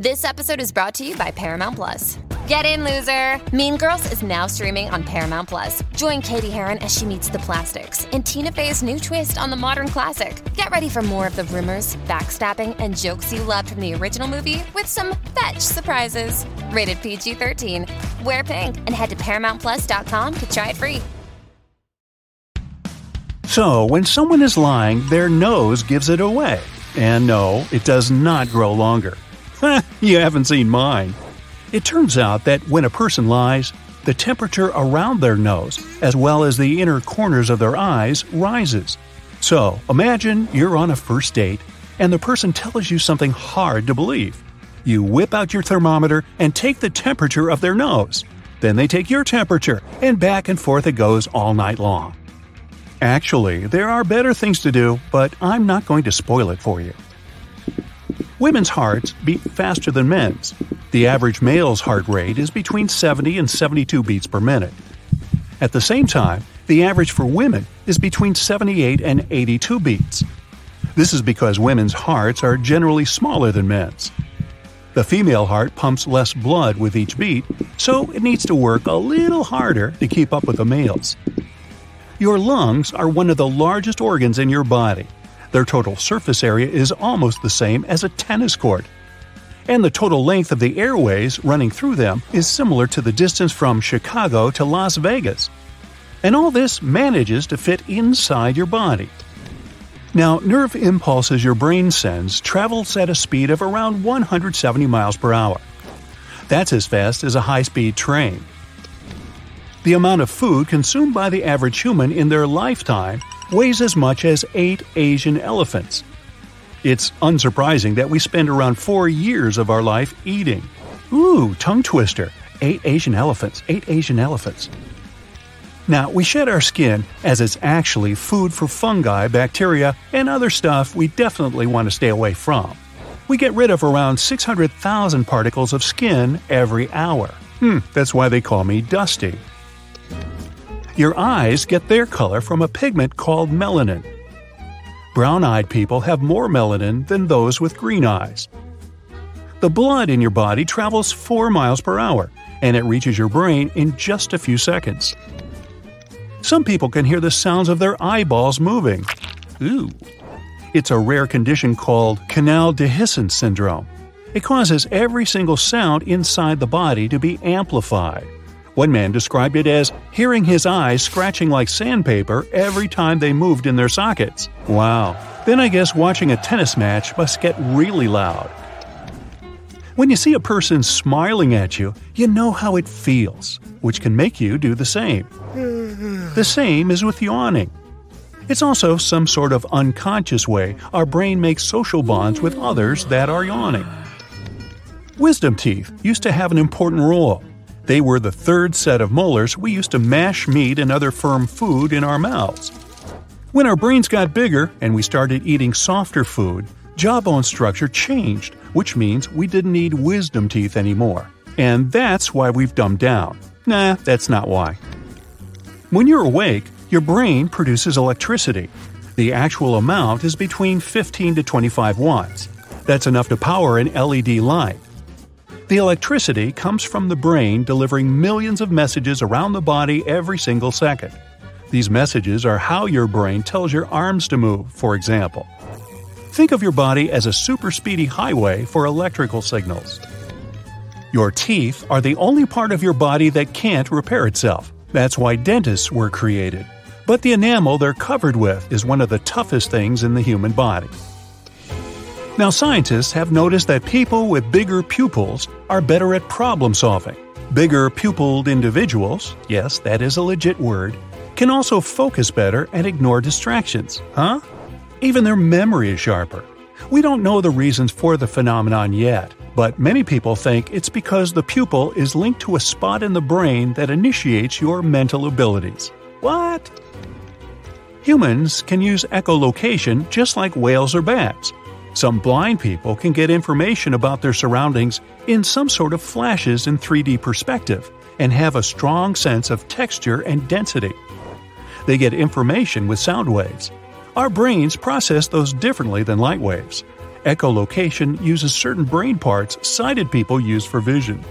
This episode is brought to you by Paramount Plus. Get in, loser! Mean Girls is now streaming on Paramount Plus. Join Cady Heron as she meets the plastics in Tina Fey's new twist on the modern classic. Get ready for more of the rumors, backstabbing, and jokes you loved from the original movie with some fetch surprises. Rated PG 13. Wear pink and head to ParamountPlus.com to try it free. So, when someone is lying, their nose gives it away. And no, it does not grow longer. you haven't seen mine. It turns out that when a person lies, the temperature around their nose, as well as the inner corners of their eyes, rises. So, imagine you're on a first date and the person tells you something hard to believe. You whip out your thermometer and take the temperature of their nose. Then they take your temperature, and back and forth it goes all night long. Actually, there are better things to do, but I'm not going to spoil it for you. Women's hearts beat faster than men's. The average male's heart rate is between 70 and 72 beats per minute. At the same time, the average for women is between 78 and 82 beats. This is because women's hearts are generally smaller than men's. The female heart pumps less blood with each beat, so it needs to work a little harder to keep up with the male's. Your lungs are one of the largest organs in your body their total surface area is almost the same as a tennis court. And the total length of the airways running through them is similar to the distance from Chicago to Las Vegas. And all this manages to fit inside your body. Now, nerve impulses your brain sends travels at a speed of around 170 miles per hour. That's as fast as a high-speed train. The amount of food consumed by the average human in their lifetime weighs as much as eight Asian elephants. It's unsurprising that we spend around four years of our life eating. Ooh, tongue twister. Eight Asian elephants, eight Asian elephants. Now, we shed our skin as it's actually food for fungi, bacteria, and other stuff we definitely want to stay away from. We get rid of around 600,000 particles of skin every hour. Hmm, that's why they call me Dusty. Your eyes get their color from a pigment called melanin. Brown eyed people have more melanin than those with green eyes. The blood in your body travels 4 miles per hour, and it reaches your brain in just a few seconds. Some people can hear the sounds of their eyeballs moving. Ooh. It's a rare condition called canal dehiscence syndrome. It causes every single sound inside the body to be amplified. One man described it as hearing his eyes scratching like sandpaper every time they moved in their sockets. Wow. Then I guess watching a tennis match must get really loud. When you see a person smiling at you, you know how it feels, which can make you do the same. The same is with yawning. It's also some sort of unconscious way our brain makes social bonds with others that are yawning. Wisdom teeth used to have an important role. They were the third set of molars we used to mash meat and other firm food in our mouths. When our brains got bigger and we started eating softer food, jawbone structure changed, which means we didn't need wisdom teeth anymore. And that's why we've dumbed down. Nah, that's not why. When you're awake, your brain produces electricity. The actual amount is between 15 to 25 watts. That's enough to power an LED light. The electricity comes from the brain delivering millions of messages around the body every single second. These messages are how your brain tells your arms to move, for example. Think of your body as a super speedy highway for electrical signals. Your teeth are the only part of your body that can't repair itself. That's why dentists were created. But the enamel they're covered with is one of the toughest things in the human body. Now, scientists have noticed that people with bigger pupils are better at problem solving. Bigger pupilled individuals, yes, that is a legit word, can also focus better and ignore distractions, huh? Even their memory is sharper. We don't know the reasons for the phenomenon yet, but many people think it's because the pupil is linked to a spot in the brain that initiates your mental abilities. What? Humans can use echolocation just like whales or bats. Some blind people can get information about their surroundings in some sort of flashes in 3D perspective and have a strong sense of texture and density. They get information with sound waves. Our brains process those differently than light waves. Echolocation uses certain brain parts sighted people use for vision.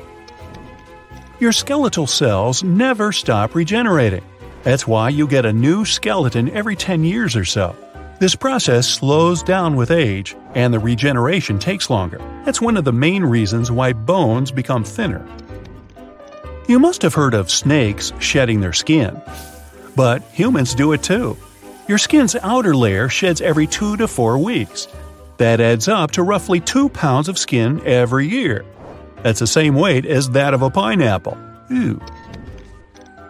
Your skeletal cells never stop regenerating. That's why you get a new skeleton every 10 years or so. This process slows down with age, and the regeneration takes longer. That's one of the main reasons why bones become thinner. You must have heard of snakes shedding their skin. But humans do it too. Your skin's outer layer sheds every 2 to 4 weeks. That adds up to roughly 2 pounds of skin every year. That's the same weight as that of a pineapple. Ew.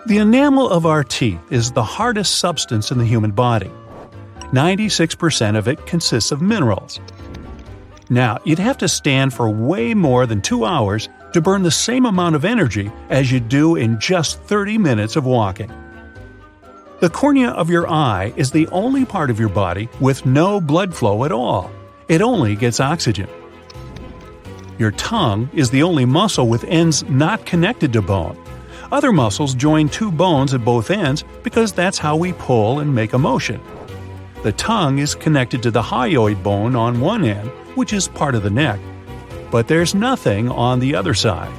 The enamel of our teeth is the hardest substance in the human body. 96% of it consists of minerals. Now, you'd have to stand for way more than two hours to burn the same amount of energy as you do in just 30 minutes of walking. The cornea of your eye is the only part of your body with no blood flow at all. It only gets oxygen. Your tongue is the only muscle with ends not connected to bone. Other muscles join two bones at both ends because that's how we pull and make a motion. The tongue is connected to the hyoid bone on one end, which is part of the neck, but there's nothing on the other side.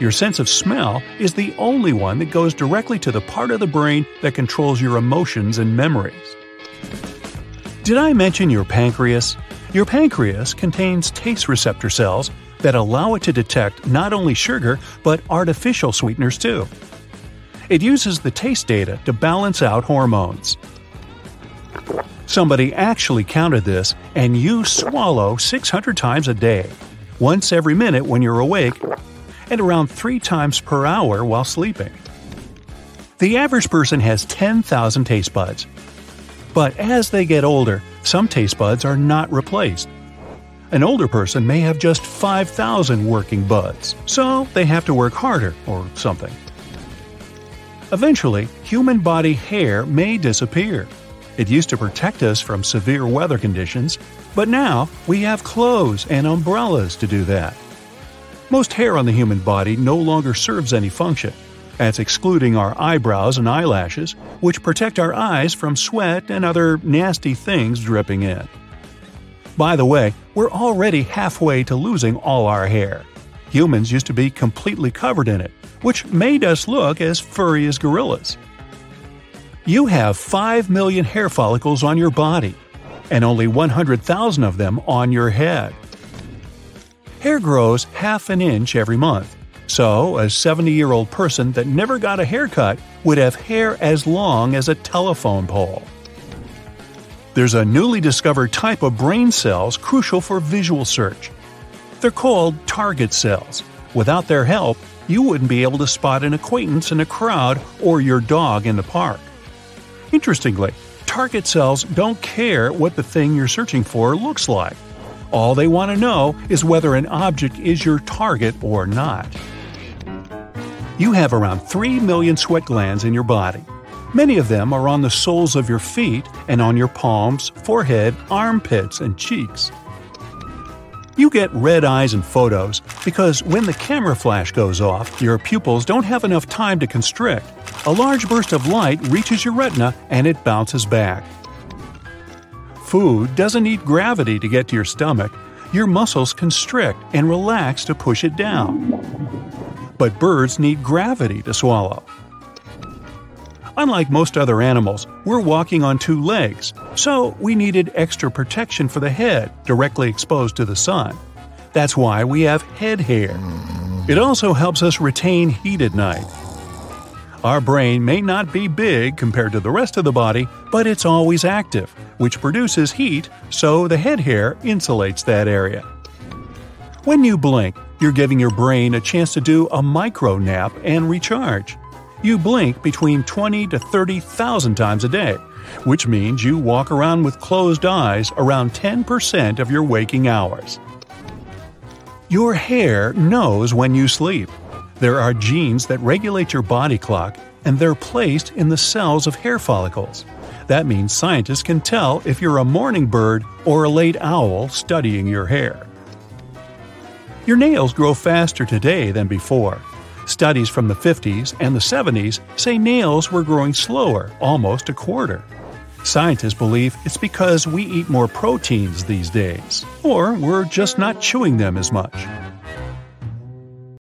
Your sense of smell is the only one that goes directly to the part of the brain that controls your emotions and memories. Did I mention your pancreas? Your pancreas contains taste receptor cells that allow it to detect not only sugar, but artificial sweeteners too. It uses the taste data to balance out hormones. Somebody actually counted this, and you swallow 600 times a day, once every minute when you're awake, and around three times per hour while sleeping. The average person has 10,000 taste buds. But as they get older, some taste buds are not replaced. An older person may have just 5,000 working buds, so they have to work harder or something. Eventually, human body hair may disappear. It used to protect us from severe weather conditions, but now we have clothes and umbrellas to do that. Most hair on the human body no longer serves any function. That's excluding our eyebrows and eyelashes, which protect our eyes from sweat and other nasty things dripping in. By the way, we're already halfway to losing all our hair. Humans used to be completely covered in it, which made us look as furry as gorillas. You have 5 million hair follicles on your body, and only 100,000 of them on your head. Hair grows half an inch every month, so a 70 year old person that never got a haircut would have hair as long as a telephone pole. There's a newly discovered type of brain cells crucial for visual search. They're called target cells. Without their help, you wouldn't be able to spot an acquaintance in a crowd or your dog in the park. Interestingly, target cells don't care what the thing you're searching for looks like. All they want to know is whether an object is your target or not. You have around 3 million sweat glands in your body. Many of them are on the soles of your feet and on your palms, forehead, armpits, and cheeks. You get red eyes in photos because when the camera flash goes off, your pupils don't have enough time to constrict. A large burst of light reaches your retina and it bounces back. Food doesn't need gravity to get to your stomach. Your muscles constrict and relax to push it down. But birds need gravity to swallow. Unlike most other animals, we're walking on two legs, so we needed extra protection for the head directly exposed to the sun. That's why we have head hair. It also helps us retain heat at night. Our brain may not be big compared to the rest of the body, but it's always active, which produces heat, so the head hair insulates that area. When you blink, you're giving your brain a chance to do a micro nap and recharge. You blink between 20 to 30,000 times a day, which means you walk around with closed eyes around 10% of your waking hours. Your hair knows when you sleep. There are genes that regulate your body clock, and they're placed in the cells of hair follicles. That means scientists can tell if you're a morning bird or a late owl studying your hair. Your nails grow faster today than before. Studies from the 50s and the 70s say nails were growing slower, almost a quarter. Scientists believe it's because we eat more proteins these days, or we're just not chewing them as much.